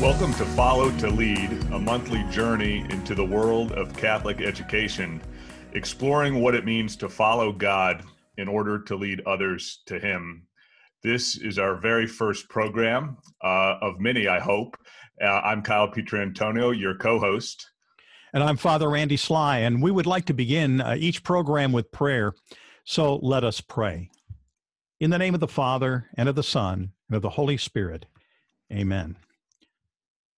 Welcome to Follow to Lead, a monthly journey into the world of Catholic education, exploring what it means to follow God in order to lead others to Him. This is our very first program uh, of many, I hope. Uh, I'm Kyle Pietrantonio, your co host. And I'm Father Randy Sly, and we would like to begin uh, each program with prayer. So let us pray. In the name of the Father, and of the Son, and of the Holy Spirit, amen.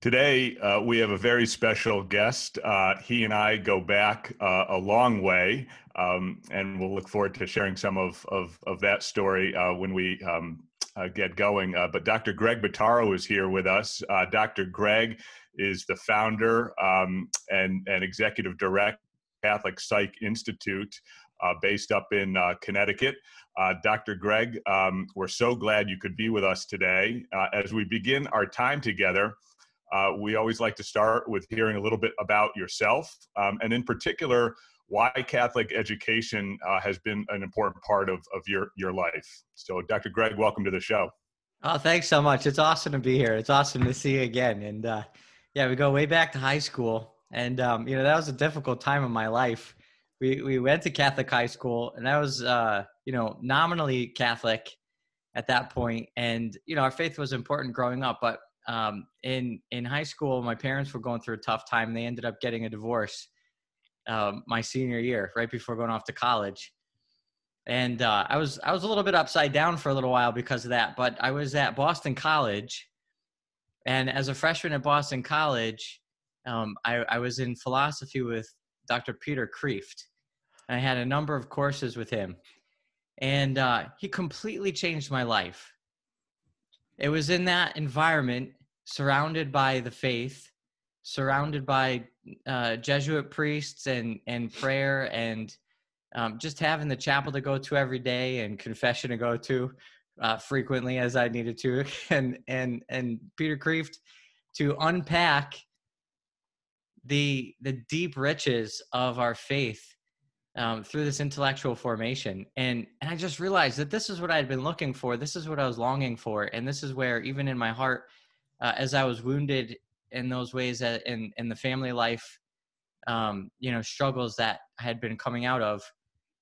Today, uh, we have a very special guest. Uh, he and I go back uh, a long way, um, and we'll look forward to sharing some of, of, of that story uh, when we um, uh, get going. Uh, but Dr. Greg Bottaro is here with us. Dr. Greg is the founder um, and, and executive director Catholic Psych Institute, based up in Connecticut. Dr. Greg, um, we're so glad you could be with us today. as we begin our time together, uh, we always like to start with hearing a little bit about yourself, um, and in particular, why Catholic education uh, has been an important part of, of your, your life. So, Dr. Greg, welcome to the show. Oh, thanks so much. It's awesome to be here. It's awesome to see you again. And uh, yeah, we go way back to high school. And, um, you know, that was a difficult time in my life. We, we went to Catholic high school, and I was, uh, you know, nominally Catholic at that point. And, you know, our faith was important growing up, but um, in in high school, my parents were going through a tough time. They ended up getting a divorce um, my senior year, right before going off to college. And uh, I was I was a little bit upside down for a little while because of that. But I was at Boston College, and as a freshman at Boston College, um, I, I was in philosophy with Dr. Peter Kreeft, and I had a number of courses with him, and uh, he completely changed my life. It was in that environment surrounded by the faith, surrounded by uh, Jesuit priests and and prayer and um, just having the chapel to go to every day and confession to go to uh, frequently as I needed to, and and and Peter Kreeft to unpack the the deep riches of our faith um, through this intellectual formation. And and i just realized that this is what i had been looking for this is what i was longing for and this is where even in my heart uh, as I was wounded in those ways that in in the family life, um, you know, struggles that I had been coming out of,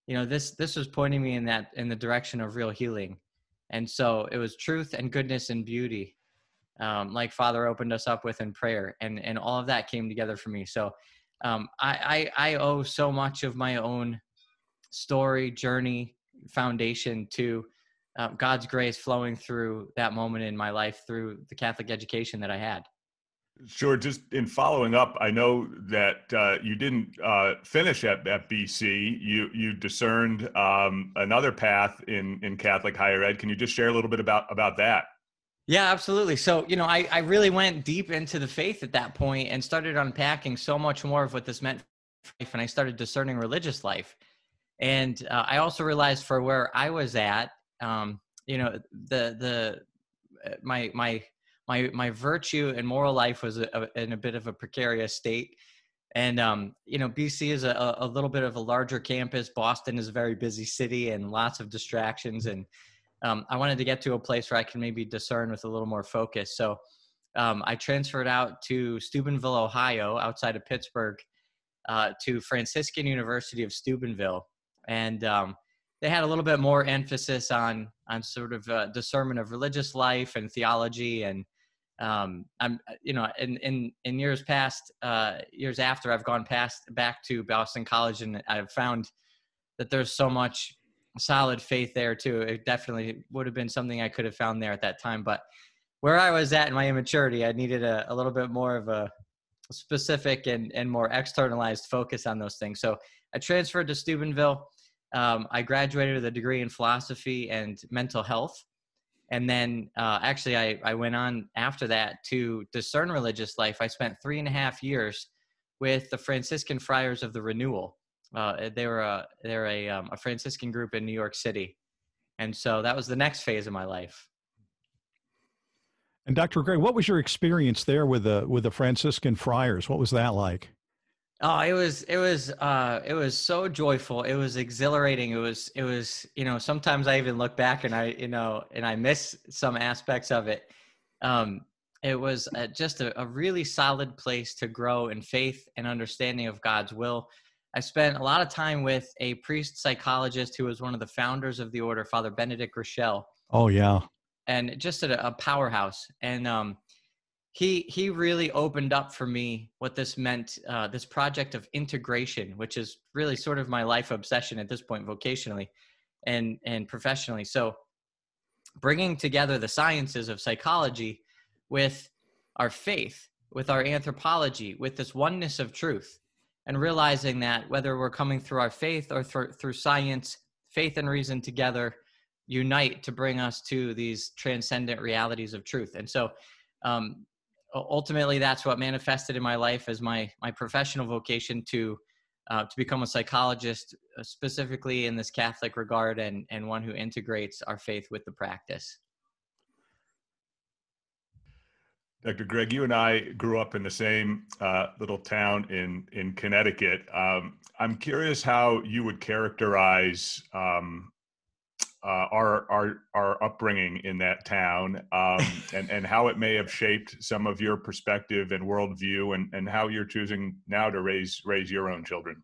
you know, this this was pointing me in that in the direction of real healing, and so it was truth and goodness and beauty, um, like Father opened us up with in prayer, and and all of that came together for me. So um, I, I I owe so much of my own story, journey, foundation to uh, God's grace flowing through that moment in my life through the Catholic education that I had. Sure. Just in following up, I know that uh, you didn't uh, finish at, at BC. You you discerned um, another path in in Catholic higher ed. Can you just share a little bit about about that? Yeah, absolutely. So you know, I I really went deep into the faith at that point and started unpacking so much more of what this meant for life, and I started discerning religious life. And uh, I also realized for where I was at um, you know the the uh, my my my my virtue and moral life was a, a, in a bit of a precarious state. And um, you know bc is a, a little bit of a larger campus. Boston is a very busy city and lots of distractions. And um, i wanted to get to a place where i can maybe discern with a little more focus. So um, i transferred out to steubenville ohio outside of pittsburgh uh, to franciscan university of steubenville. And um, they had a little bit more emphasis on on sort of uh, discernment of religious life and theology and um, I'm, you know, in in in years past, uh, years after, I've gone past back to Boston College, and I've found that there's so much solid faith there too. It definitely would have been something I could have found there at that time, but where I was at in my immaturity, I needed a, a little bit more of a specific and, and more externalized focus on those things. So I transferred to Steubenville. Um, I graduated with a degree in philosophy and mental health. And then uh, actually, I, I went on after that to discern religious life. I spent three and a half years with the Franciscan Friars of the Renewal. Uh, they were a, they're a, um, a Franciscan group in New York City. And so that was the next phase of my life. And Dr. Greg, what was your experience there with the with the Franciscan friars? What was that like? Oh, it was it was uh it was so joyful. It was exhilarating. It was it was, you know, sometimes I even look back and I, you know, and I miss some aspects of it. Um it was a, just a, a really solid place to grow in faith and understanding of God's will. I spent a lot of time with a priest psychologist who was one of the founders of the order, Father Benedict Groeschel. Oh yeah and just a, a powerhouse. And um, he he really opened up for me what this meant. Uh, this project of integration, which is really sort of my life obsession at this point, vocationally and and professionally. So, bringing together the sciences of psychology with our faith, with our anthropology, with this oneness of truth, and realizing that whether we're coming through our faith or through, through science, faith and reason together unite to bring us to these transcendent realities of truth. And so, um, ultimately, that's what manifested in my life as my my professional vocation to uh, to become a psychologist, uh, specifically in this Catholic regard, and and one who integrates our faith with the practice. Dr. Greg, you and I grew up in the same uh, little town in in Connecticut. Um, I'm curious how you would characterize um, uh, our our our upbringing in that town um, and and how it may have shaped some of your perspective and worldview and and how you're choosing now to raise raise your own children.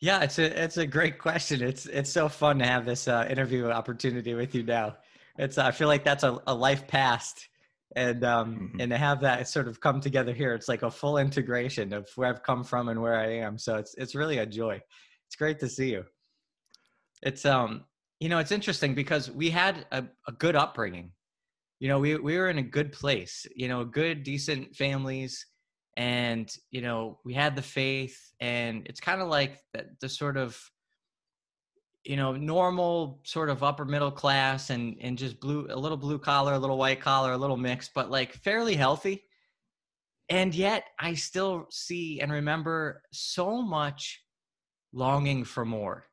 Yeah, it's a it's a great question. It's it's so fun to have this uh, interview opportunity with you now. It's I feel like that's a, a life past, and um mm-hmm. and to have that sort of come together here, it's like a full integration of where I've come from and where I am. So it's it's really a joy. It's great to see you. It's um you know, it's interesting because we had a, a good upbringing. You know, we we were in a good place. You know, good, decent families, and you know, we had the faith, and it's kind of like the, the sort of you know normal sort of upper middle class and and just blue a little blue collar a little white collar a little mix but like fairly healthy and yet i still see and remember so much longing for more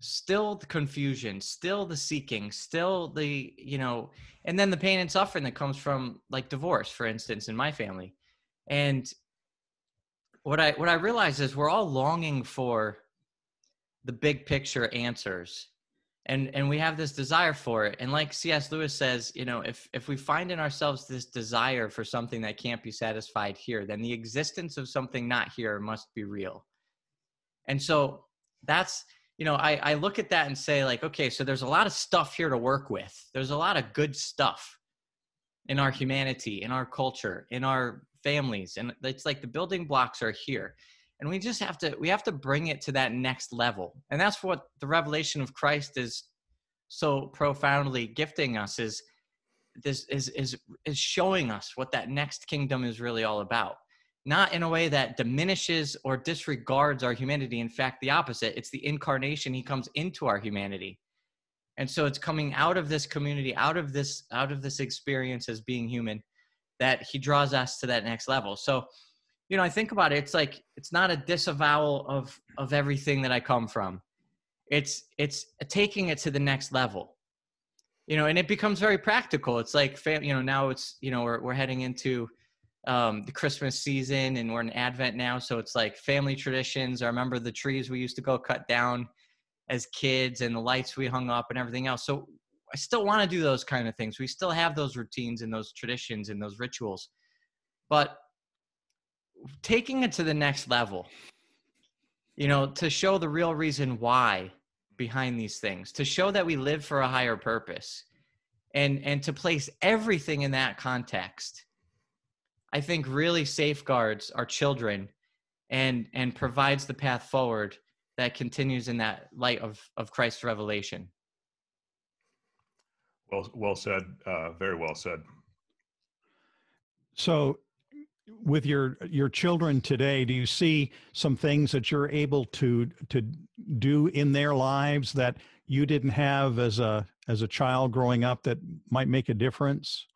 still the confusion still the seeking still the you know and then the pain and suffering that comes from like divorce for instance in my family. And what i what i realize is we're all longing for the big picture answers and and we have this desire for it. And like cs lewis says you know if if we find in ourselves this desire for something that can't be satisfied here then the existence of something not here must be real. And so that's you know, I, I look at that and say, like, okay, so there's a lot of stuff here to work with. There's a lot of good stuff in our humanity, in our culture, in our families. And it's like the building blocks are here. And we just have to we have to bring it to that next level. And that's what the revelation of Christ is so profoundly gifting us is this is is is showing us what that next kingdom is really all about not in a way that diminishes or disregards our humanity. In fact, the opposite. It's the incarnation. He comes into our humanity. And so it's coming out of this community, out of this, out of this experience as being human, that he draws us to that next level. So, you know, I think about it, it's like it's not a disavowal of of everything that I come from. It's it's taking it to the next level. You know, and it becomes very practical. It's like you know, now it's, you know, we're we're heading into um, the Christmas season and we're in Advent now. So it's like family traditions. I remember the trees we used to go cut down as kids and the lights we hung up and everything else. So I still want to do those kind of things. We still have those routines and those traditions and those rituals. But taking it to the next level, you know, to show the real reason why behind these things, to show that we live for a higher purpose and and to place everything in that context i think really safeguards our children and and provides the path forward that continues in that light of of christ's revelation. Well well said uh, very well said. So with your your children today do you see some things that you're able to to do in their lives that you didn't have as a as a child growing up that might make a difference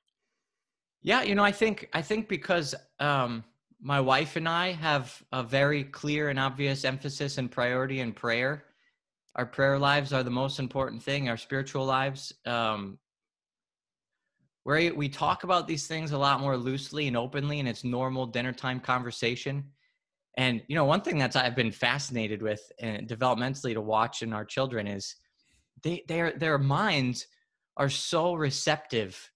yeah you know i think i think because um my wife and i have a very clear and obvious emphasis and priority in prayer. Our prayer lives are the most important thing our spiritual lives um where we talk about these things a lot more loosely and openly and it's normal dinner time conversation. And you know one thing that's i've been fascinated with and developmentally to watch in our children is they their their minds are so receptive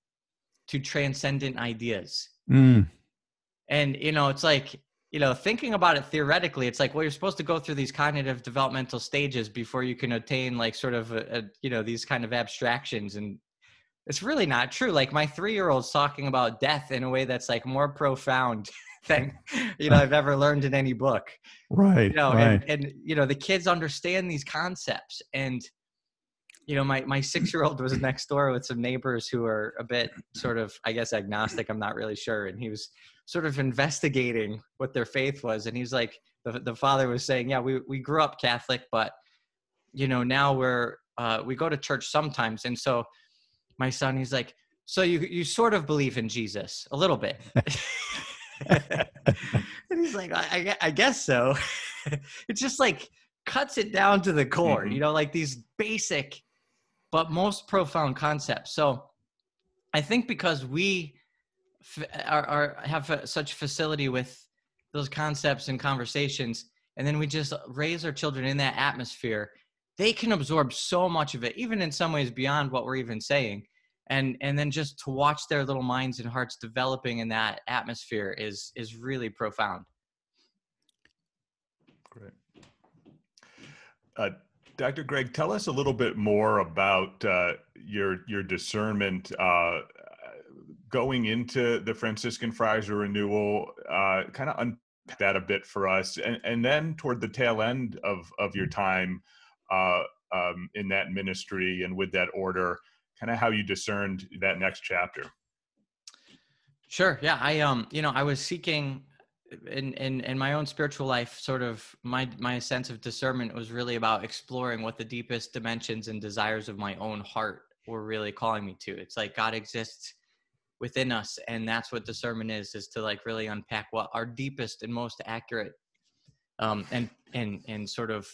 to transcendent ideas mm. and you know it's like you know thinking about it theoretically it's like well you're supposed to go through these cognitive developmental stages before you can attain like sort of a, a, you know these kind of abstractions and it's really not true. Like my three year old's talking about death in a way that's like more profound than you know I've ever learned in any book. Right. You know, right. And, and you know the kids understand these concepts, and you know my my six year old was next door with some neighbors who are a bit sort of I guess agnostic. I'm not really sure, and he was sort of investigating what their faith was, and he's like the the father was saying, yeah, we we grew up Catholic, but you know now we're uh, we go to church sometimes, and so my son he's like so you you sort of believe in jesus a little bit and he's like I, I guess so it just like cuts it down to the core mm-hmm. you know like these basic but most profound concepts. So i think because we are, are have such facility with those concepts and conversations and then we just raise our children in that atmosphere they can absorb so much of it even in some ways beyond what we're even saying. And and then just to watch their little minds and hearts developing in that atmosphere is is really profound. Great. Uh, dr greg tell us a little bit more about uh, your your discernment uh, going into the franciscan friars renewal uh, kind of unpack that a bit for us and, and then toward the tail end of of your time uh, um, in that ministry and with that order kind of how you discerned that next chapter. Sure. Yeah. I um, you know, I was seeking in in in my own spiritual life, sort of my my sense of discernment was really about exploring what the deepest dimensions and desires of my own heart were really calling me to. It's like God exists within us, and that's what discernment is: is to like really unpack what our deepest and most accurate um, and and and sort of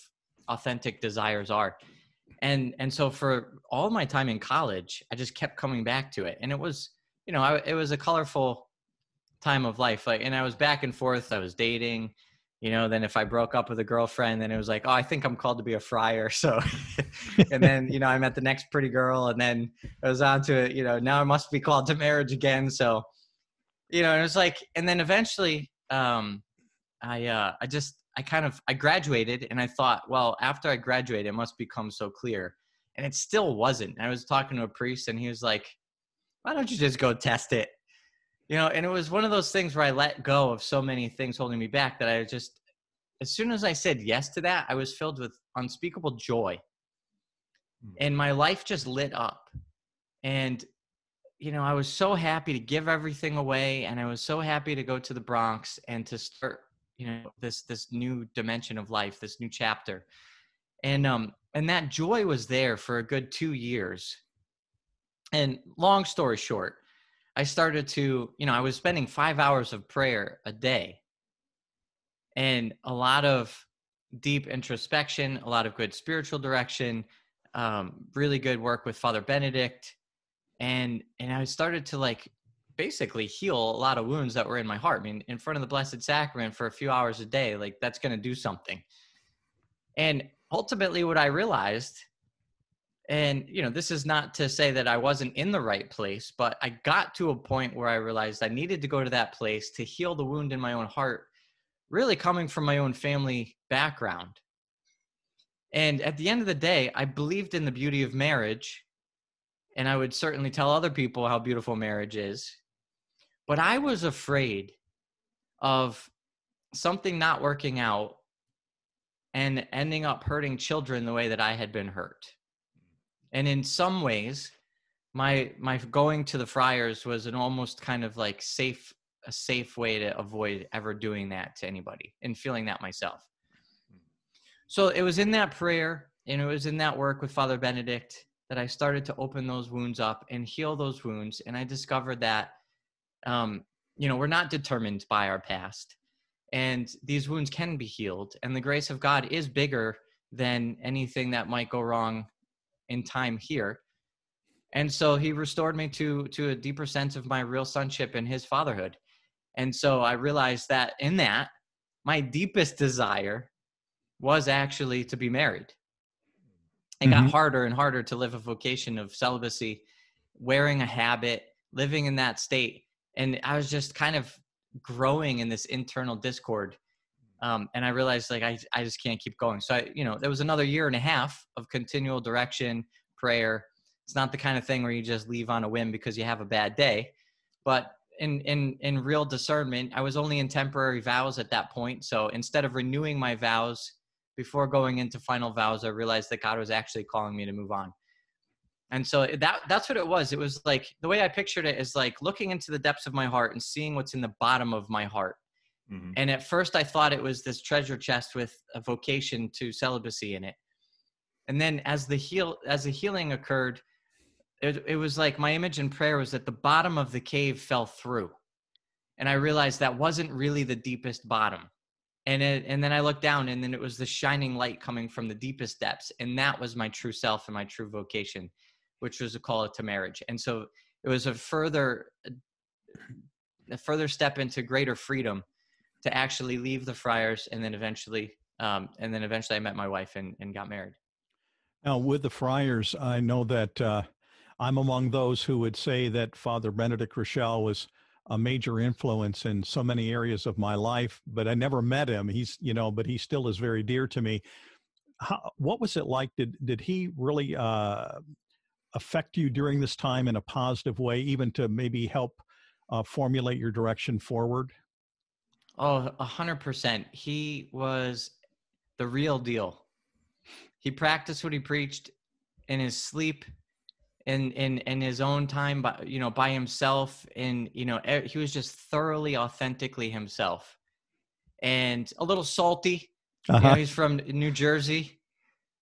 authentic desires are and and so for all my time in college i just kept coming back to it and it was you know I, it was a colorful time of life like and i was back and forth i was dating you know then if i broke up with a girlfriend then it was like oh i think i'm called to be a friar so and then you know i met the next pretty girl and then it was on to it. you know now i must be called to marriage again so you know it was like and then eventually um i uh i just I kind of I graduated and I thought, well, after I graduated, it must become so clear. And it still wasn't. I was talking to a priest and he was like, why don't you just go test it? You know, and it was one of those things where I let go of so many things holding me back that I just as soon as I said yes to that, I was filled with unspeakable joy. Hmm. And my life just lit up. And you know, I was so happy to give everything away and I was so happy to go to the Bronx and to start you know this this new dimension of life this new chapter and um and that joy was there for a good two years and long story short i started to you know i was spending five hours of prayer a day and a lot of deep introspection a lot of good spiritual direction um, really good work with father benedict and and i started to like basically heal a lot of wounds that were in my heart. I mean, in front of the Blessed Sacrament for a few hours a day, like that's going to do something. And ultimately, what I realized, and you know, this is not to say that I wasn't in the right place, but I got to a point where I realized I needed to go to that place to heal the wound in my own heart, really coming from my own family background. And at the end of the day, I believed in the beauty of marriage and I would certainly tell other people how beautiful marriage is. But I was afraid of something not working out and ending up hurting children the way that I had been hurt. And in some ways, my my going to the friars was an almost kind of like safe a safe way to avoid ever doing that to anybody and feeling that myself. So it was in that prayer and it was in that work with Father Benedict that I started to open those wounds up and heal those wounds. And I discovered that, um, you know, we're not determined by our past, and these wounds can be healed. And the grace of God is bigger than anything that might go wrong in time here. And so he restored me to to a deeper sense of my real sonship and his fatherhood. And so I realized that in that, my deepest desire was actually to be married. It mm-hmm. got harder and harder to live a vocation of celibacy, wearing a habit, living in that state. And I was just kind of growing in this internal discord. Um, and I realized like I, I just can't keep going. So I, you know, there was another year and a half of continual direction, prayer. It's not the kind of thing where you just leave on a whim because you have a bad day. But in in in real discernment, I was only in temporary vows at that point. So instead of renewing my vows before going into final vows, I realized that God was actually calling me to move on. And so that that's what it was. It was like the way I pictured it is like looking into the depths of my heart and seeing what's in the bottom of my heart. Mm-hmm. And at first I thought it was this treasure chest with a vocation to celibacy in it. And then as the heal as the healing occurred, it, it was like my image in prayer was that the bottom of the cave fell through. And I realized that wasn't really the deepest bottom. And it, and then I looked down and then it was the shining light coming from the deepest depths. And that was my true self and my true vocation, which was a call to marriage. And so it was a further a further step into greater freedom to actually leave the friars and then eventually um, and then eventually I met my wife and, and got married. Now with the friars, I know that uh, I'm among those who would say that Father Benedict Groeschel was a major influence in so many areas of my life, but I never met him. He's, you know, but he still is very dear to me. How, what was it like? Did did he really uh, affect you during this time in a positive way, even to maybe help uh, formulate your direction forward? Oh, a hundred percent. He was the real deal. He practiced what he preached in his sleep in in in his own time by you know by himself and you know he was just thoroughly authentically himself and a little salty uh-huh. you know, uh-huh. he's from new jersey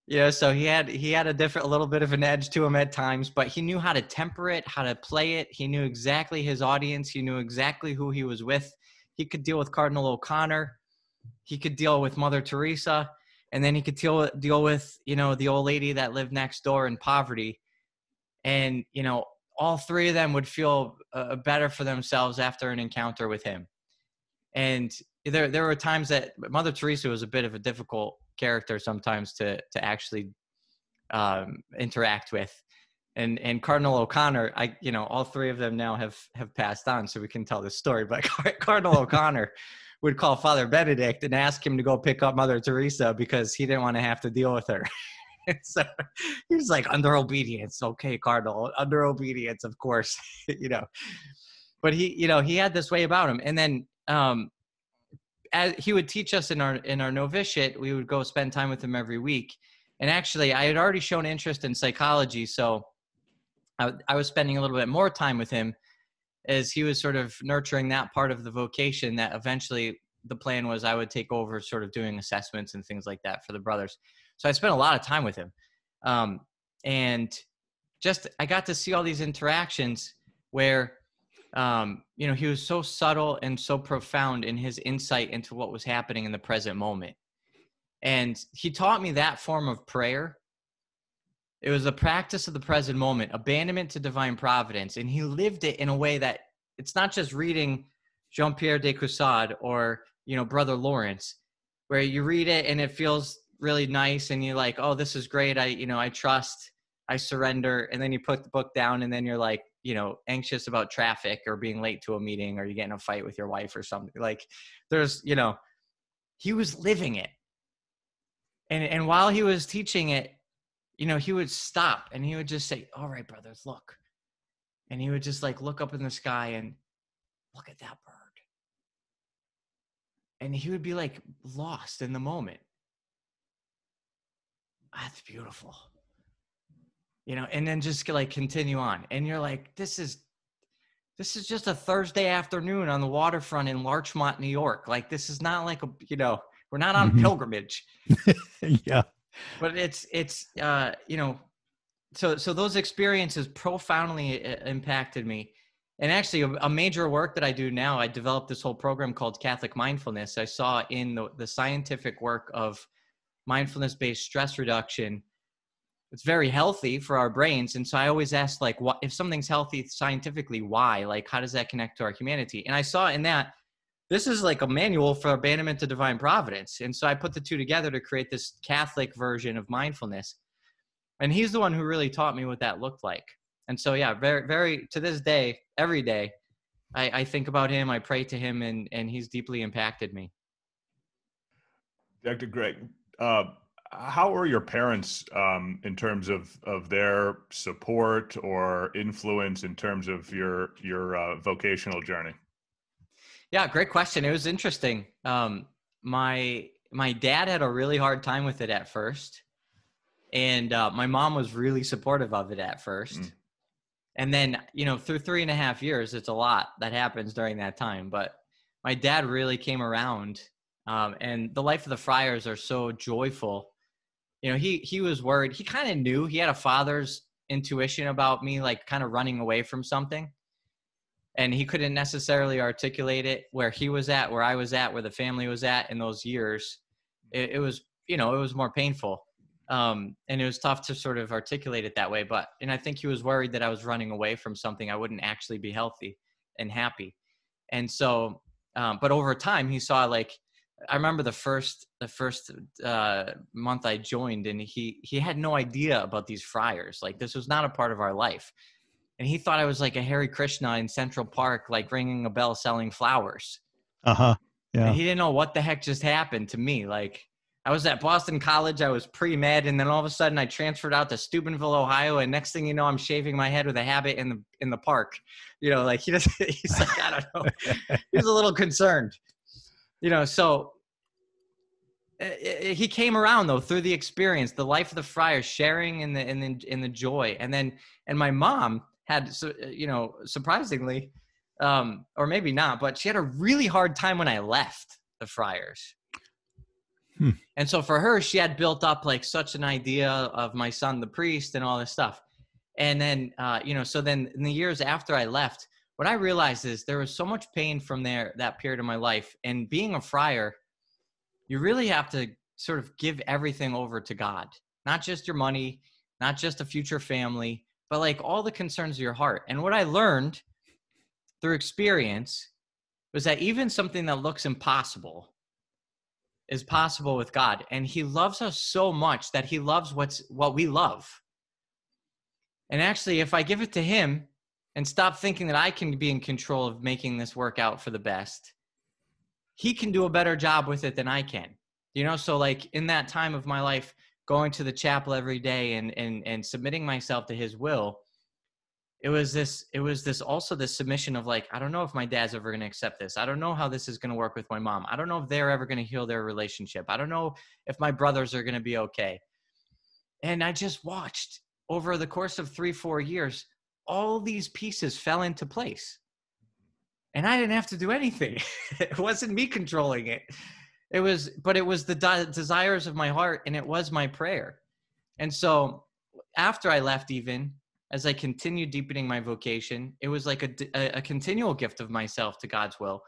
yeah so he had he had a different a little bit of an edge to him at times but he knew how to temper it how to play it he knew exactly his audience he knew exactly who he was with he could deal with cardinal o'connor. He could deal with mother teresa. And then he could deal deal with you know the old lady that lived next door in poverty. And you know all three of them would feel uh, better for themselves after an encounter with him. And there there were times that mother teresa was a bit of a difficult character sometimes to to actually um, interact with and and cardinal o'connor i you know all three of them now have have passed on so we can tell this story but cardinal o'connor would call father benedict and ask him to go pick up mother teresa because he didn't want to have to deal with her. So he's like under obedience. Okay cardinal under obedience of course you know. But he you know he had this way about him and then um as he would teach us in our in our novitiate we would go spend time with him every week. And actually i had already shown interest in psychology so I, I was spending a little bit more time with him as he was sort of nurturing that part of the vocation that eventually the plan was i would take over sort of doing assessments and things like that for the brothers so I spent a lot of time with him. Um, and just, I got to see all these interactions where, um, you know, he was so subtle and so profound in his insight into what was happening in the present moment. And he taught me that form of prayer. It was a practice of the present moment, abandonment to divine providence. And he lived it in a way that it's not just reading Jean Pierre de Caussade or, you know, Brother Lawrence, where you read it and it feels really nice and you're like oh this is great. I you know i trust i surrender. And then you put the book down and then you're like you know anxious about traffic or being late to a meeting or you get in a fight with your wife or something. Like there's you know he was living it. And and while he was teaching it you know, he would stop and he would just say, All right, brothers, look. And he would just like look up in the sky and look at that bird. And he would be like lost in the moment. That's beautiful. You know, and then just like continue on. And you're like, this is this is just a Thursday afternoon on the waterfront in Larchmont, New York. Like this is not like a you know, we're not on Mhm. pilgrimage. yeah. But it's it's uh, you know, so so those experiences profoundly uh, impacted me. And actually, a, major work that I do now, I developed this whole program called Catholic Mindfulness. I saw in the, the scientific work of mindfulness-based stress reduction it's very healthy for our brains and so i always ask like what if something's healthy scientifically why like how does that connect to our humanity and i saw in that this is like a manual for abandonment to divine providence and so i put the two together to create this catholic version of mindfulness and he's the one who really taught me what that looked like and so yeah very very to this day every day i, I think about him i pray to him and and he's deeply impacted me Dr. Greg, uh, how were your parents um, in terms of, of their support or influence in terms of your your uh, vocational journey? Yeah, great question. It was interesting. Um, my my dad had a really hard time with it at first, and uh, my mom was really supportive of it at first. Mm. And then, you know, through three and a half years, it's a lot that happens during that time. But my dad really came around, um, and the life of the friars are so joyful. You know, he he was worried. He kind of knew he had a father's intuition about me, like kind of running away from something and he couldn't necessarily articulate it where he was at where i was at where the family was at in those years. It, it was you know it was more painful um, and it was tough to sort of articulate it that way but and i think he was worried that i was running away from something i wouldn't actually be healthy and happy. And so um, but over time he saw like i remember the first the first uh, month i joined and he he had no idea about these friars. Like this was not a part of our life and he thought I was like a Hare Krishna in Central Park, like ringing a bell selling flowers. Uh huh. Yeah. And he didn't know what the heck just happened to me. Like I was at Boston College, I was pre med, and then all of a sudden I transferred out to Steubenville, Ohio, and next thing you know, I'm shaving my head with a habit in the in the park. You know, like he doesn't. He's like I don't know. He's a little concerned. You know, so uh, uh, he came around though through the experience, the life of the friar, sharing in the in the in the joy, and then and my mom had uh, you know surprisingly um or maybe not but she had a really hard time when i left the friars. Hmm. and so for her she had built up like such an idea of my son the priest and all this stuff. And then uh you know so then in the years after i left what i realized is there was so much pain from there that period of my life. And being a friar you really have to sort of give everything over to god. Not just your money not just a future family but like all the concerns of your heart. And what I learned through experience was that even something that looks impossible is possible with God. And he loves us so much that he loves what's what we love. And actually, if I give it to him and stop thinking that I can be in control of making this work out for the best, he can do a better job with it than I can. You know, so like in that time of my life, going to the chapel every day and and and submitting myself to his will it was this it was this also this submission of like i don't know if my dad's ever going to accept this. I don't know how this is going to work with my mom. I don't know if they're ever going to heal their relationship. I don't know if my brothers are going to be okay. And i just watched over the course of 3 4 years all these pieces fell into place. And i didn't have to do anything. It wasn't me controlling it it was but it was the de- desires of my heart and it was my prayer. And so after i left even as i continued deepening my vocation it was like a, a, a continual gift of myself to god's will.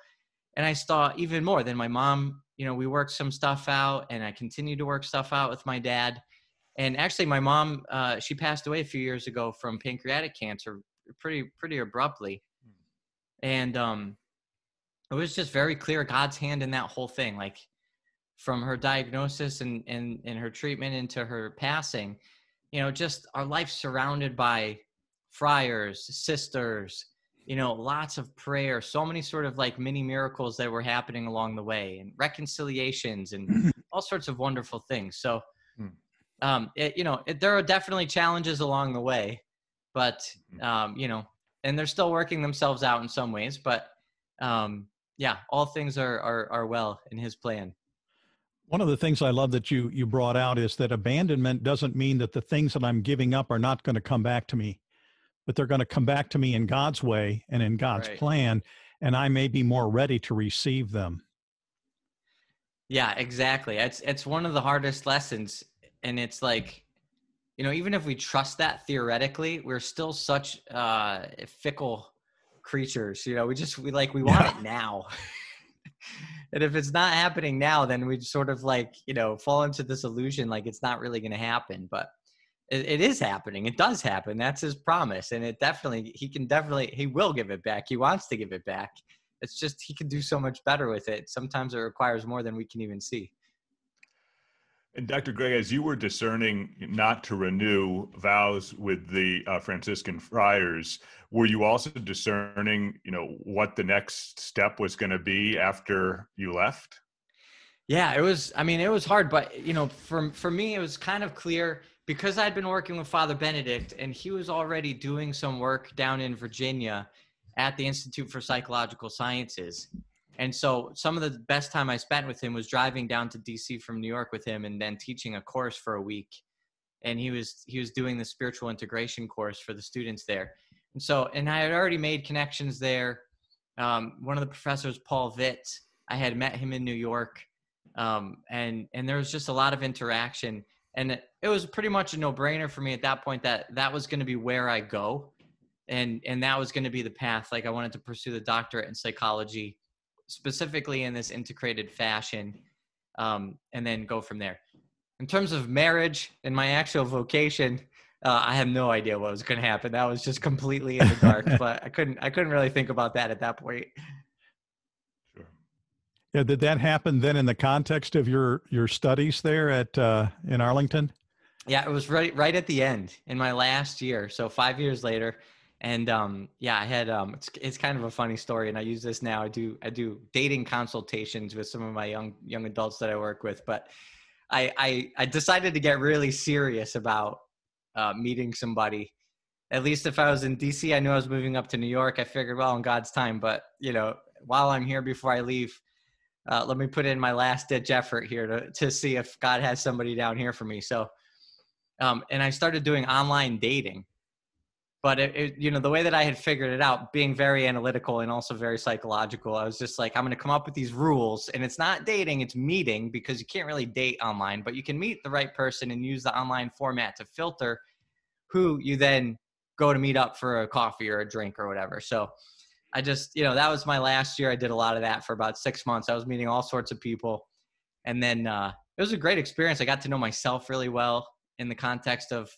And i saw even more than my mom you know we worked some stuff out and i continued to work stuff out with my dad. And actually my mom uh, she passed away a few years ago from pancreatic cancer pretty pretty abruptly. And um it was just very clear god's hand in that whole thing. Like from her diagnosis and, and, and her treatment into her passing, you know, just our life surrounded by friars, sisters, you know, lots of prayer, so many sort of like mini miracles that were happening along the way and reconciliations and all sorts of wonderful things. So Hmm. um, it, you know, it, there are definitely challenges along the way, but Mm-hmm. um, you know, and they're still working themselves out in some ways. But um, yeah, all things are, are are well in His plan. One of the things I love that you you brought out is that abandonment doesn't mean that the things that I'm giving up are not going to come back to me, but they're going to come back to me in God's way and in God's Right. plan, and I may be more ready to receive them. Yeah, exactly. It's it's one of the hardest lessons, and it's like, you know, even if we trust that theoretically, we're still such uh, fickle creatures. You know, we just we like we want Yeah. it now, and if it's not happening now, then we sort of like you know fall into this illusion like it's not really going to happen, but. It, it is happening. It does happen. That's his promise, and it definitely he can definitely he will give it back. He wants to give it back. It's just he can do so much better with it. Sometimes it requires more than we can even see. And Dr. Greg, as you were discerning not to renew vows with the uh, Franciscan friars, were you also discerning, you know, what the next step was going to be after you left? Yeah, it was. I mean, it was hard, but you know, for for me, it was kind of clear because I'd been working with Father Benedict, and he was already doing some work down in Virginia at the Institute for Psychological Sciences. And so, some of the best time I spent with him was driving down to DC from New York with him, and then teaching a course for a week. And he was he was doing the spiritual integration course for the students there. And so, and I had already made connections there. Um, one of the professors, Paul Vitz, I had met him in New York um, and and there was just a lot of interaction and it, it was pretty much a no-brainer for me at that point that that was going to be where i go and and that was going to be the path like i wanted to pursue the doctorate in psychology specifically in this integrated fashion um, and then go from there in terms of marriage and my actual vocation uh, i have no idea what was going to happen that was just completely in the dark but i couldn't i couldn't really think about that at that point Sure. Yeah, did that happen then in the context of your your studies there at uh, in Arlington? Yeah, it was right right at the end in my last year, so five years later, and um, yeah, I had um, it's it's kind of a funny story, and I use this now. I do I do dating consultations with some of my young young adults that I work with, but I I, I decided to get really serious about uh, meeting somebody. At least if I was in DC, I knew I was moving up to New York. I figured, well, in God's time, but you know, while I'm here before I leave, uh, let me put in my last ditch effort here to to see if God has somebody down here for me. So um, and I started doing online dating. But it, it, you know, the way that I had figured it out, being very analytical and also very psychological, I was just like, I'm going to come up with these rules, and it's not dating, it's meeting because you can't really date online, but you can meet the right person and use the online format to filter who you then go to meet up for a coffee or a drink or whatever. So I just, you know, that was my last year. I did a lot of that for about six months. I was meeting all sorts of people, and then uh, it was a great experience. I got to know myself really well in the context of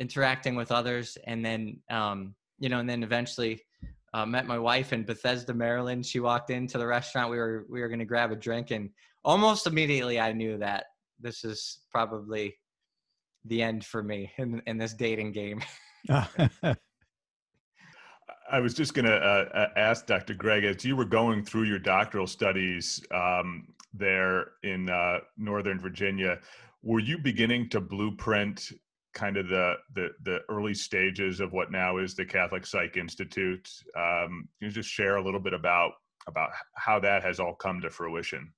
interacting with others and then um, you know and then eventually uh, met my wife in bethesda maryland she walked into the restaurant we were we were going to grab a drink and almost immediately i knew that this is probably the end for me in, in this dating game I was just going to uh, ask Dr. Greg, as you were going through your doctoral studies um, there in uh, Northern Virginia, were you beginning to blueprint kind of the, the, the early stages of what now is the Catholic Psych Institute? Um, can you just share a little bit about about how that has all come to fruition?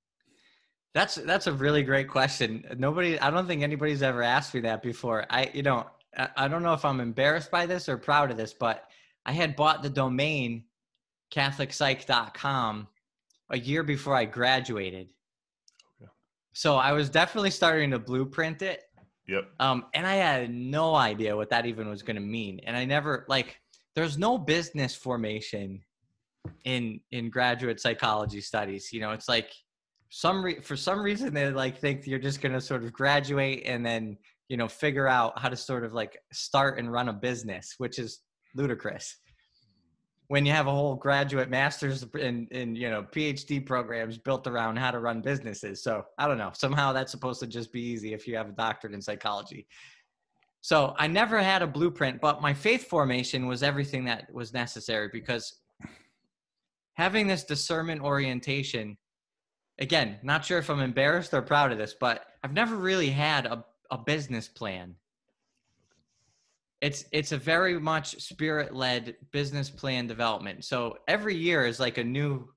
That's that's a really great question. Nobody, I don't think anybody's ever asked me that before. I, you know, I, I don't know if I'm embarrassed by this or proud of this, but I had bought the domain CatholicPsych.com a year before I graduated. Okay. So I was definitely starting to blueprint it. Yep. Um, and I had no idea what that even was going to mean. And I never like there's no business formation in in graduate psychology studies. You know, it's like some re- for some reason they like think you're just going to sort of graduate and then you know figure out how to sort of like start and run a business, which is ludicrous. When you have a whole graduate masters and, you know PhD programs built around how to run businesses, so I don't know. Somehow that's supposed to just be easy if you have a doctorate in psychology. So I never had a blueprint, but my faith formation was everything that was necessary because having this discernment orientation, again, not sure if I'm embarrassed or proud of this, but I've never really had a, a business plan. It's it's a very much spirit led business plan development. So every year is like a new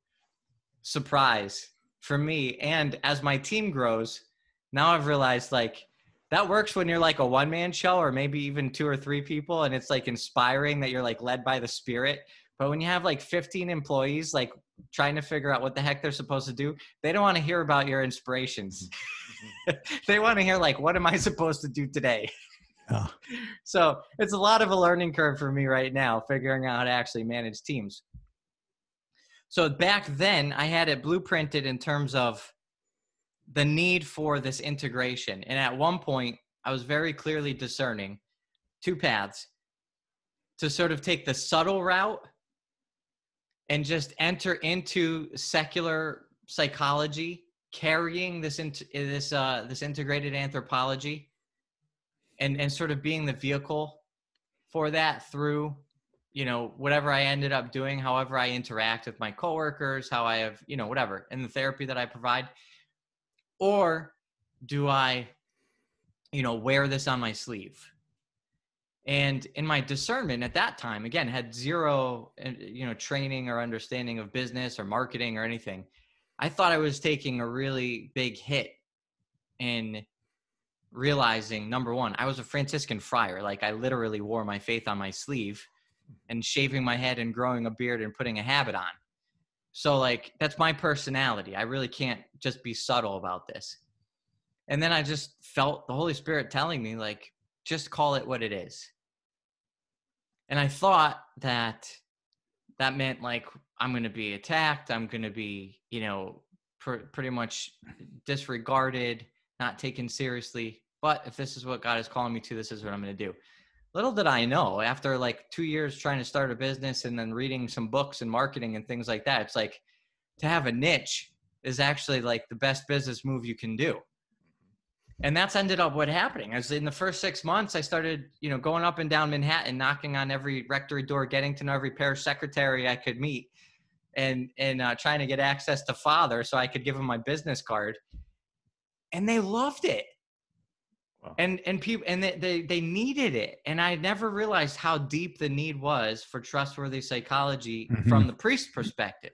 surprise for me. And as my team grows, now I've realized like that works when you're like a one man show or maybe even two or three people and it's like inspiring that you're like led by the spirit. But when you have like 15 employees, like trying to figure out what the heck they're supposed to do, they don't want to hear about your inspirations. they want to hear like, what am I supposed to do today? Oh. So it's a lot of a learning curve for me right now, figuring out how to actually manage teams. So back then, I had it blueprinted in terms of the need for this integration. And at one point, I was very clearly discerning two paths to sort of take the subtle route and just enter into secular psychology carrying this into this uh, this integrated anthropology and and sort of being the vehicle for that through you know whatever i ended up doing however i interact with my coworkers how i have you know whatever and the therapy that i provide. Or do i you know wear this on my sleeve? And in my discernment at that time again had zero uh, you know training or understanding of business or marketing or anything. I thought i was taking a really big hit in realizing number one i was a franciscan friar like i literally wore my faith on my sleeve and shaving my head and growing a beard and putting a habit on so like that's my personality i really can't just be subtle about this and then i just felt the holy spirit telling me like just call it what it is and I thought that that meant like I'm going to be attacked. I'm going to be, you know, pr- pretty much disregarded, not taken seriously. But if this is what God is calling me to, this is what I'm going to do. Little did I know, after like two years trying to start a business and then reading some books and marketing and things like that, it's like to have a niche is actually like the best business move you can do. And that's ended up what happening. As in the first six months i started you know going up and down manhattan knocking on every rectory door getting to know every parish secretary i could meet and and uh, trying to get access to father so i could give him my business card. And they loved it wow. and and people and they, they they needed it. And i never realized how deep the need was for trustworthy psychology mm-hmm. from the priest perspective.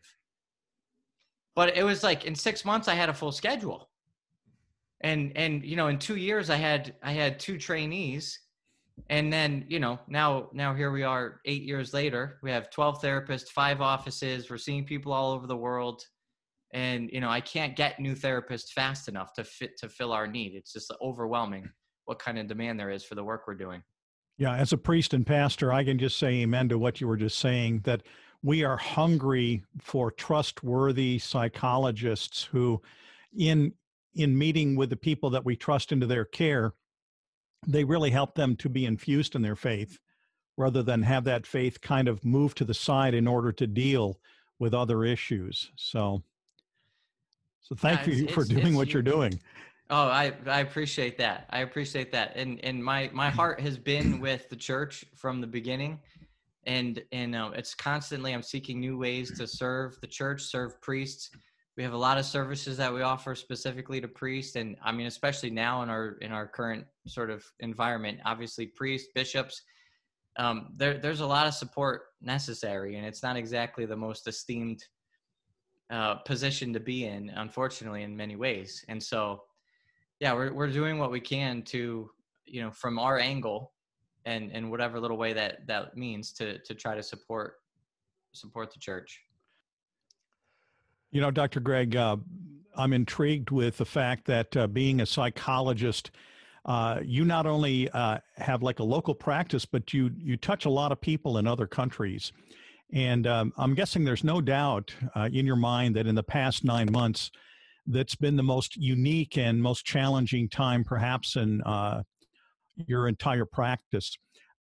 But it was like in six months i had a full schedule. And and you know in two years i had i had two trainees. And then you know now now here we are eight years later. We have 12 therapists five offices. We're seeing people all over the world. And you know i can't get new therapists fast enough to fit to fill our need. It's just overwhelming what kind of demand there is for the work we're doing yeah as a priest and pastor i can just say amen to what you were just saying that we are hungry for trustworthy psychologists who in in meeting with the people that we trust into their care, they really help them to be infused in their faith rather than have that faith kind of move to the side in order to deal with other issues. So, so thank yeah, you for doing what you're doing. Oh, I, I appreciate that. I appreciate that. And, and my, my heart has been with the church from the beginning. And, and uh, it's constantly, I'm seeking new ways to serve the church, serve priests, we have a lot of services that we offer specifically to priests. And i mean especially now in our in our current sort of environment obviously priests bishops um, there, there's a lot of support necessary. And it's not exactly the most esteemed uh, position to be in unfortunately in many ways. And so yeah we're, we're doing what we can to you know from our angle and and whatever little way that that means to to try to support support the church you know, Dr. Greg, uh, I'm intrigued with the fact that uh, being a psychologist, uh, you not only uh, have like a local practice, but you you touch a lot of people in other countries. And um, I'm guessing there's no doubt uh, in your mind that in the past nine months, that's been the most unique and most challenging time, perhaps in uh, your entire practice.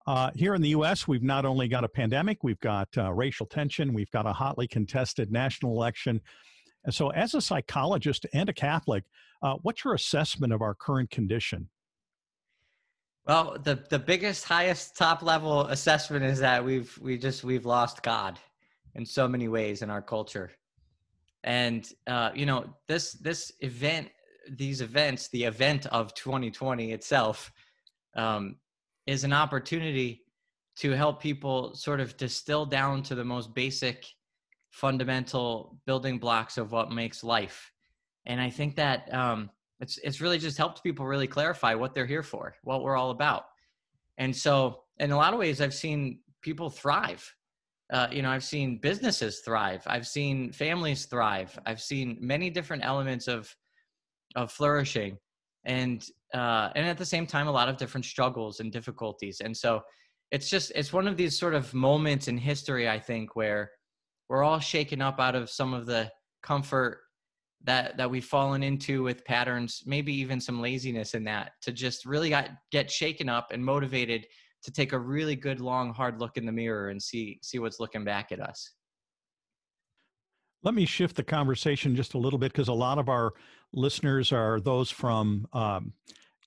Uh, here in the U.S., we've not only got a pandemic, we've got uh, racial tension, we've got a hotly contested national election. And so, as a psychologist and a Catholic, uh, what's your assessment of our current condition? Well, the the biggest, highest, top level assessment is that we've we just we've lost God in so many ways in our culture, and uh, you know this this event these events, the event of 2020 itself, um, is an opportunity to help people sort of distill down to the most basic, fundamental building blocks of what makes life. And I think that um, it's it's really just helped people really clarify what they're here for, what we're all about. And so, in a lot of ways, I've seen people thrive. Uh, you know, I've seen businesses thrive. I've seen families thrive. I've seen many different elements of of flourishing, and uh, and at the same time, a lot of different struggles and difficulties. And so, it's just it's one of these sort of moments in history, I think, where we're all shaken up out of some of the comfort that that we've fallen into with patterns maybe even some laziness in that to just really got, get shaken up and motivated to take a really good long hard look in the mirror and see see what's looking back at us. Let me shift the conversation just a little bit because a lot of our listeners are those from um,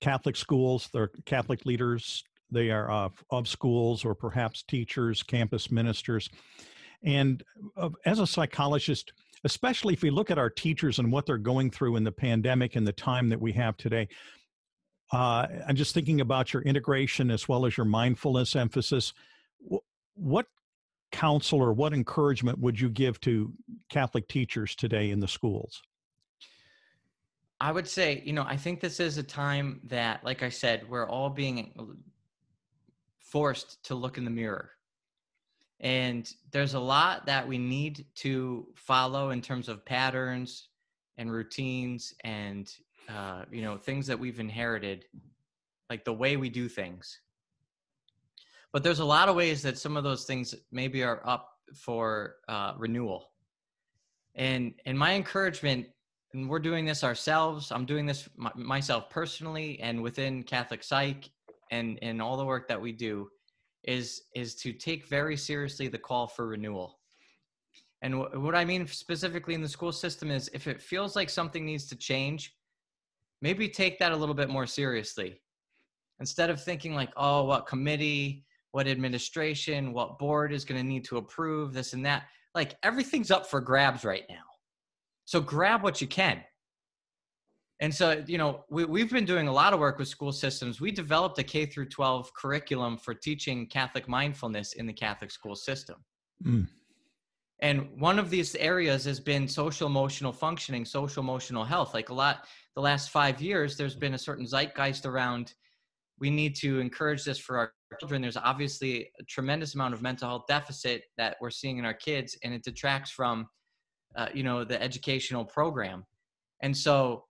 catholic schools. They're catholic leaders. They are uh, of schools or perhaps teachers campus ministers. And uh, as a psychologist especially if we look at our teachers and what they're going through in the pandemic and the time that we have today. Uh, I'm just thinking about your integration as well as your mindfulness emphasis. What counsel or what encouragement would you give to Catholic teachers today in the schools? I would say, you know, I think this is a time that, like I said, we're all being forced to look in the mirror and there's a lot that we need to follow in terms of patterns and routines and uh, you know things that we've inherited like the way we do things but there's a lot of ways that some of those things maybe are up for uh, renewal and and my encouragement and we're doing this ourselves i'm doing this myself personally and within catholic psych and and all the work that we do is is to take very seriously the call for renewal. And what I mean specifically in the school system is if it feels like something needs to change, maybe take that a little bit more seriously. Instead of thinking like, oh, what committee, what administration, what board is going to need to approve this and that. Like everything's up for grabs right now. So grab what you can. And so, you know, we, we've been doing a lot of work with school systems. We developed a K through 12 curriculum for teaching Catholic mindfulness in the Catholic school system. Mm. And one of these areas has been social emotional functioning, social emotional health. Like a lot, the last five years, there's been a certain zeitgeist around we need to encourage this for our children. There's obviously a tremendous amount of mental health deficit that we're seeing in our kids, and it detracts from, uh, you know, the educational program. And so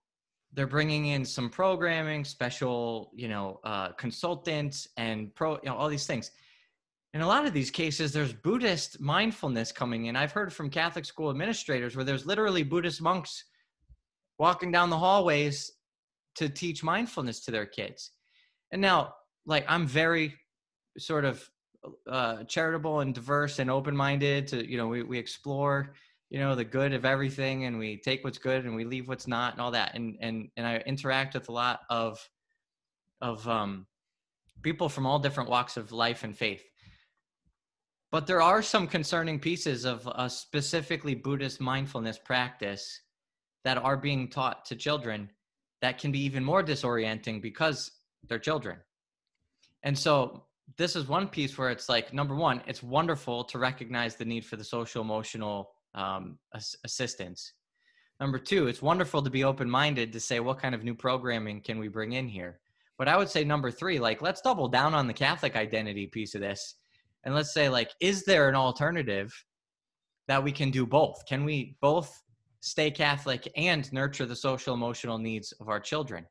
they're bringing in some programming, special, you know, uh, consultants and pro, you know, all these things. In a lot of these cases, there's Buddhist mindfulness coming in. I've heard from Catholic school administrators where there's literally Buddhist monks walking down the hallways to teach mindfulness to their kids. And now, like, I'm very sort of uh, charitable and diverse and open-minded to, you know, we, we explore you know the good of everything and we take what's good and we leave what's not and all that and and and i interact with a lot of of um people from all different walks of life and faith but there are some concerning pieces of a specifically buddhist mindfulness practice that are being taught to children that can be even more disorienting because they're children and so this is one piece where it's like number one it's wonderful to recognize the need for the social emotional um, assistance. Number two, it's wonderful to be open minded to say what kind of new programming can we bring in here. But I would say number three, like let's double down on the Catholic identity piece of this, and let's say like, is there an alternative that we can do both? Can we both stay Catholic and nurture the social emotional needs of our children?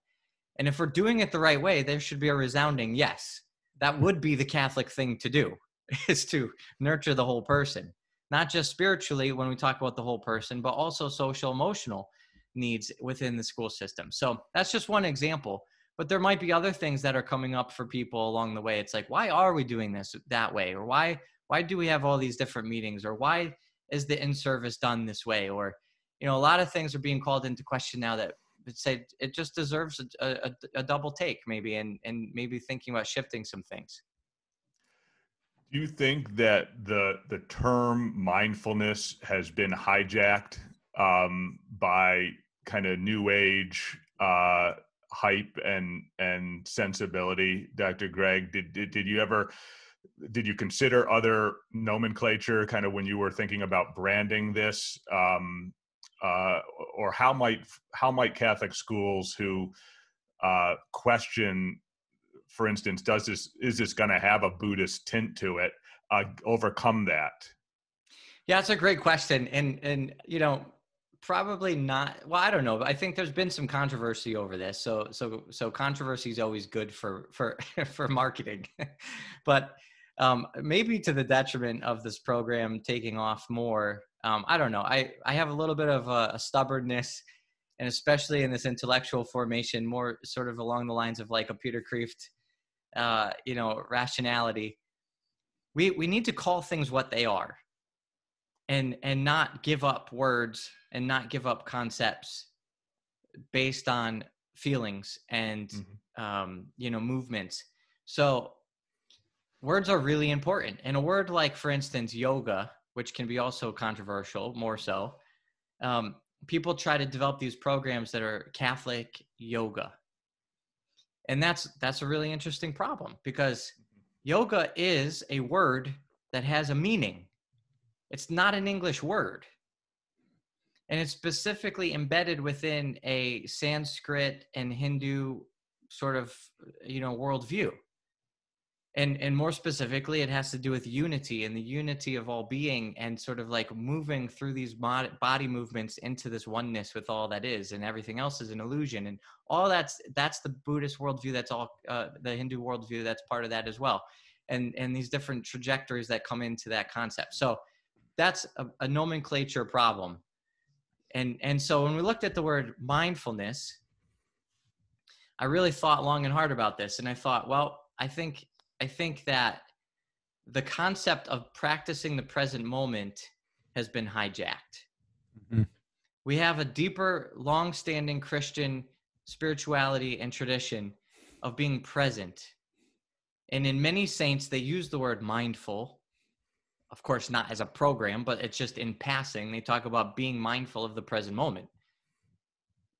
And if we're doing it the right way, there should be a resounding yes. That would be the Catholic thing to do, is to nurture the whole person not just spiritually when we talk about the whole person, but also social emotional needs within the school system. So that's just one example. But there might be other things that are coming up for people along the way. It's like, why are we doing this that way? Or why why do we have all these different meetings? Or why is the in-service done this way? Or, you know, a lot of things are being called into question now that say it just deserves a, a, a double take maybe and and maybe thinking about shifting some things. Do you think that the the term mindfulness has been hijacked um, by kind of new age uh, hype and and sensibility. Dr. Greg, did, did did you ever did you consider other nomenclature kind of when you were thinking about branding this um, uh, or how might how might catholic schools who uh, question for instance does this is this going to have a buddhist tint to it uh, overcome that yeah it's a great question and and you know probably not well i don't know i think there's been some controversy over this so so so controversy is always good for for for marketing but um, maybe to the detriment of this program taking off more. Um, I don't know. I, I have a little bit of a, a, stubbornness, and especially in this intellectual formation, more sort of along the lines of like a Peter Kreeft, uh, you know, rationality. We we need to call things what they are, and and not give up words and not give up concepts based on feelings and mm-hmm. um, you know movements. So words are really important. And a word like, for instance, yoga, which can be also controversial, more so, um, people try to develop these programs that are Catholic yoga. And that's that's a really interesting problem because yoga is a word that has a meaning. It's not an English word. And it's specifically embedded within a Sanskrit and Hindu sort of, you know, worldview. And and more specifically it has to do with unity and the unity of all being and sort of like moving through these body movements into this oneness with all that is and everything else is an illusion. And all that's that's the buddhist worldview that's all uh, the hindu worldview that's part of that as well. And and these different trajectories that come into that concept. So that's a, a nomenclature problem and and so when we looked at the word mindfulness i really thought long and hard about this and i thought well i think I think that the concept of practicing the present moment has been hijacked. Mm-hmm. We have a deeper, long-standing Christian spirituality and tradition of being present. And in many saints, they use the word mindful. Of course, not as a program, but it's just in passing. They talk about being mindful of the present moment.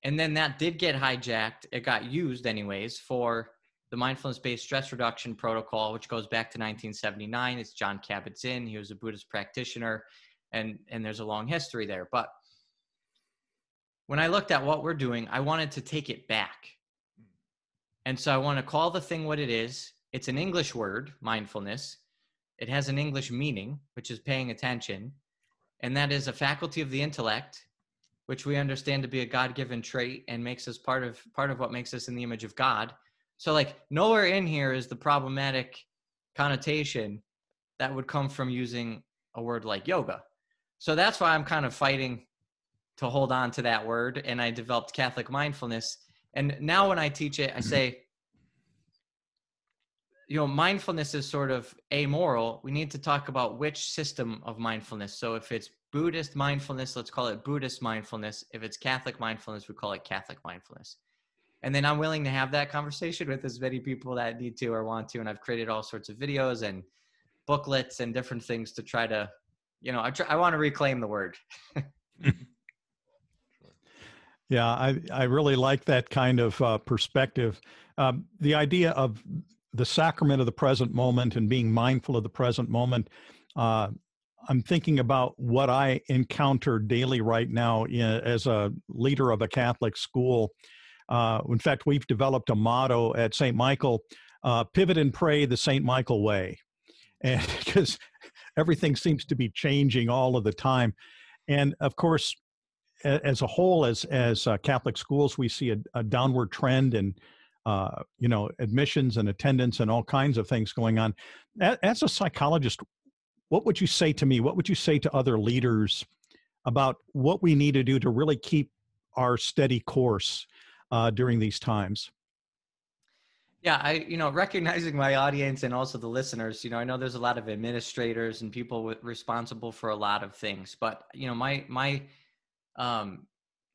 And then that did get hijacked. It got used, anyways, for the mindfulness based stress reduction protocol, which goes back to 1979. It's Jon Kabat Zinn. He was a Buddhist practitioner, and, and there's a long history there. But when I looked at what we're doing, I wanted to take it back. And so I want to call the thing what it is. It's an English word, mindfulness. It has an English meaning, which is paying attention. And that is a faculty of the intellect, which we understand to be a God-given trait and makes us part of part of what makes us in the image of God so like nowhere in here is the problematic connotation that would come from using a word like yoga. So that's why I'm kind of fighting to hold on to that word and I developed Catholic mindfulness. And now when I teach it, I mm-hmm. say you know mindfulness is sort of amoral. We need to talk about which system of mindfulness. So if it's buddhist mindfulness let's call it buddhist mindfulness. If it's catholic mindfulness we call it catholic mindfulness. And then i'm willing to have that conversation with as many people that need to or want to. And i've created all sorts of videos and booklets and different things to try to you know i, try, I want to reclaim the word. Yeah i i really like that kind of uh, perspective. Um, the idea of the sacrament of the present moment and being mindful of the present moment uh, i'm thinking about what i encounter daily right now in, as a leader of a catholic school uh, in fact, we've developed a motto at St. Michael uh, pivot and pray the St. Michael way. And because everything seems to be changing all of the time. And of course, as a whole, as as uh, Catholic schools, we see a, a downward trend in, uh, you know, admissions and attendance and all kinds of things going on. As a psychologist, what would you say to me? What would you say to other leaders about what we need to do to really keep our steady course uh, during these times? Yeah, I you know recognizing my audience and also the listeners, you know, I know there's a lot of administrators and people with, responsible for a lot of things, but you know, my my um,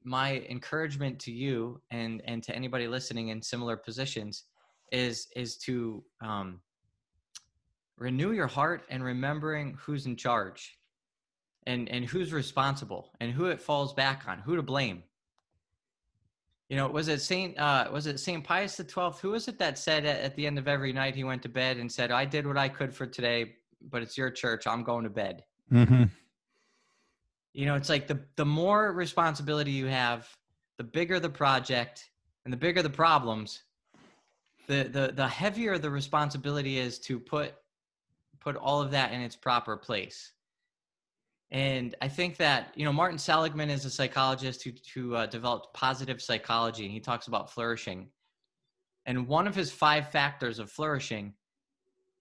my encouragement to you and and to anybody listening in similar positions is is to um, renew your heart and remembering who's in charge and and who's responsible and who it falls back on, who to blame you know, was it Saint uh, was it Saint Pius the Twelfth? Who was it that said at, at the end of every night he went to bed and said, "I did what I could for today, but it's your church. I'm going to bed." Mm-hmm. You know, it's like the the more responsibility you have, the bigger the project and the bigger the problems, the the the heavier the responsibility is to put put all of that in its proper place. And I think that you know Martin Seligman is a psychologist who who uh, developed positive psychology, and he talks about flourishing. And one of his five factors of flourishing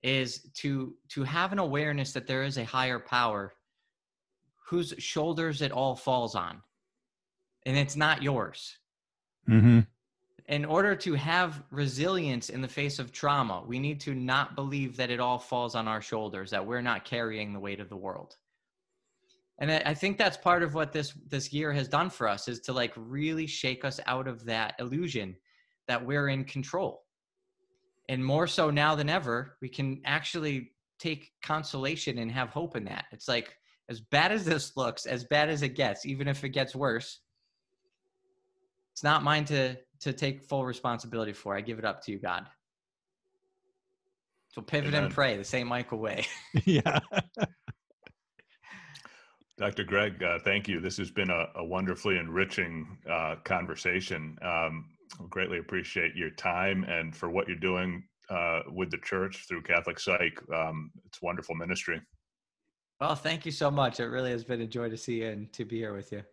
is to to have an awareness that there is a higher power whose shoulders it all falls on, and it's not yours. Mm-hmm. In order to have resilience in the face of trauma, we need to not believe that it all falls on our shoulders, that we're not carrying the weight of the world and I, think that's part of what this this year has done for us is to like really shake us out of that illusion that we're in control and more so now than ever we can actually take consolation and have hope in that it's like as bad as this looks as bad as it gets even if it gets worse it's not mine to to take full responsibility for i give it up to you god so pivot Amen. and pray the St. Michael way yeah Dr. Greg, uh, thank you. This has been a, a wonderfully enriching uh, conversation. Um, greatly appreciate your time and for what you're doing uh, with the church through Catholic Psych. Um, it's wonderful ministry. Well, thank you so much. It really has been a joy to see you and to be here with you.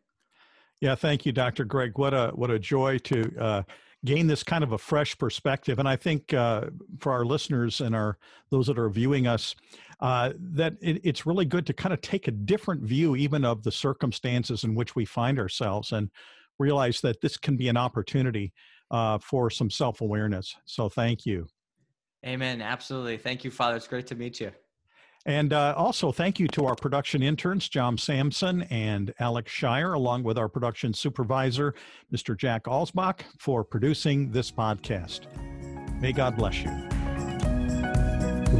Yeah, thank you, Dr. Greg. What a what a joy to uh, gain this kind of a fresh perspective. And I think uh, for our listeners and our those that are viewing us, uh, that it, it's really good to kind of take a different view, even of the circumstances in which we find ourselves, and realize that this can be an opportunity uh, for some self awareness. So, thank you. Amen. Absolutely. Thank you, Father. It's great to meet you. And uh, also, thank you to our production interns, John Sampson and Alex Shire, along with our production supervisor, Mr. Jack Alsbach, for producing this podcast. May God bless you.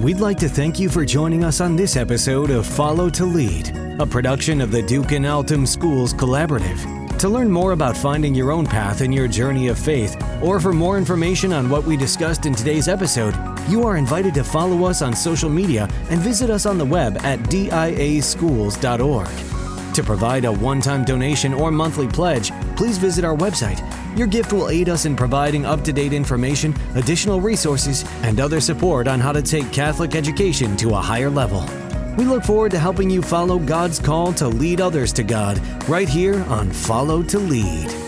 We'd like to thank you for joining us on this episode of Follow to Lead, a production of the Duc in Altum Schools Collaborative. To learn more about finding your own path in your journey of faith, or for more information on what we discussed in today's episode, you are invited to follow us on social media and visit us on the web at diaschools.org. To provide a one time donation or monthly pledge, please visit our website. Your gift will aid us in providing up to date information, additional resources, and other support on how to take Catholic education to a higher level. We look forward to helping you follow God's call to lead others to God right here on Follow to Lead.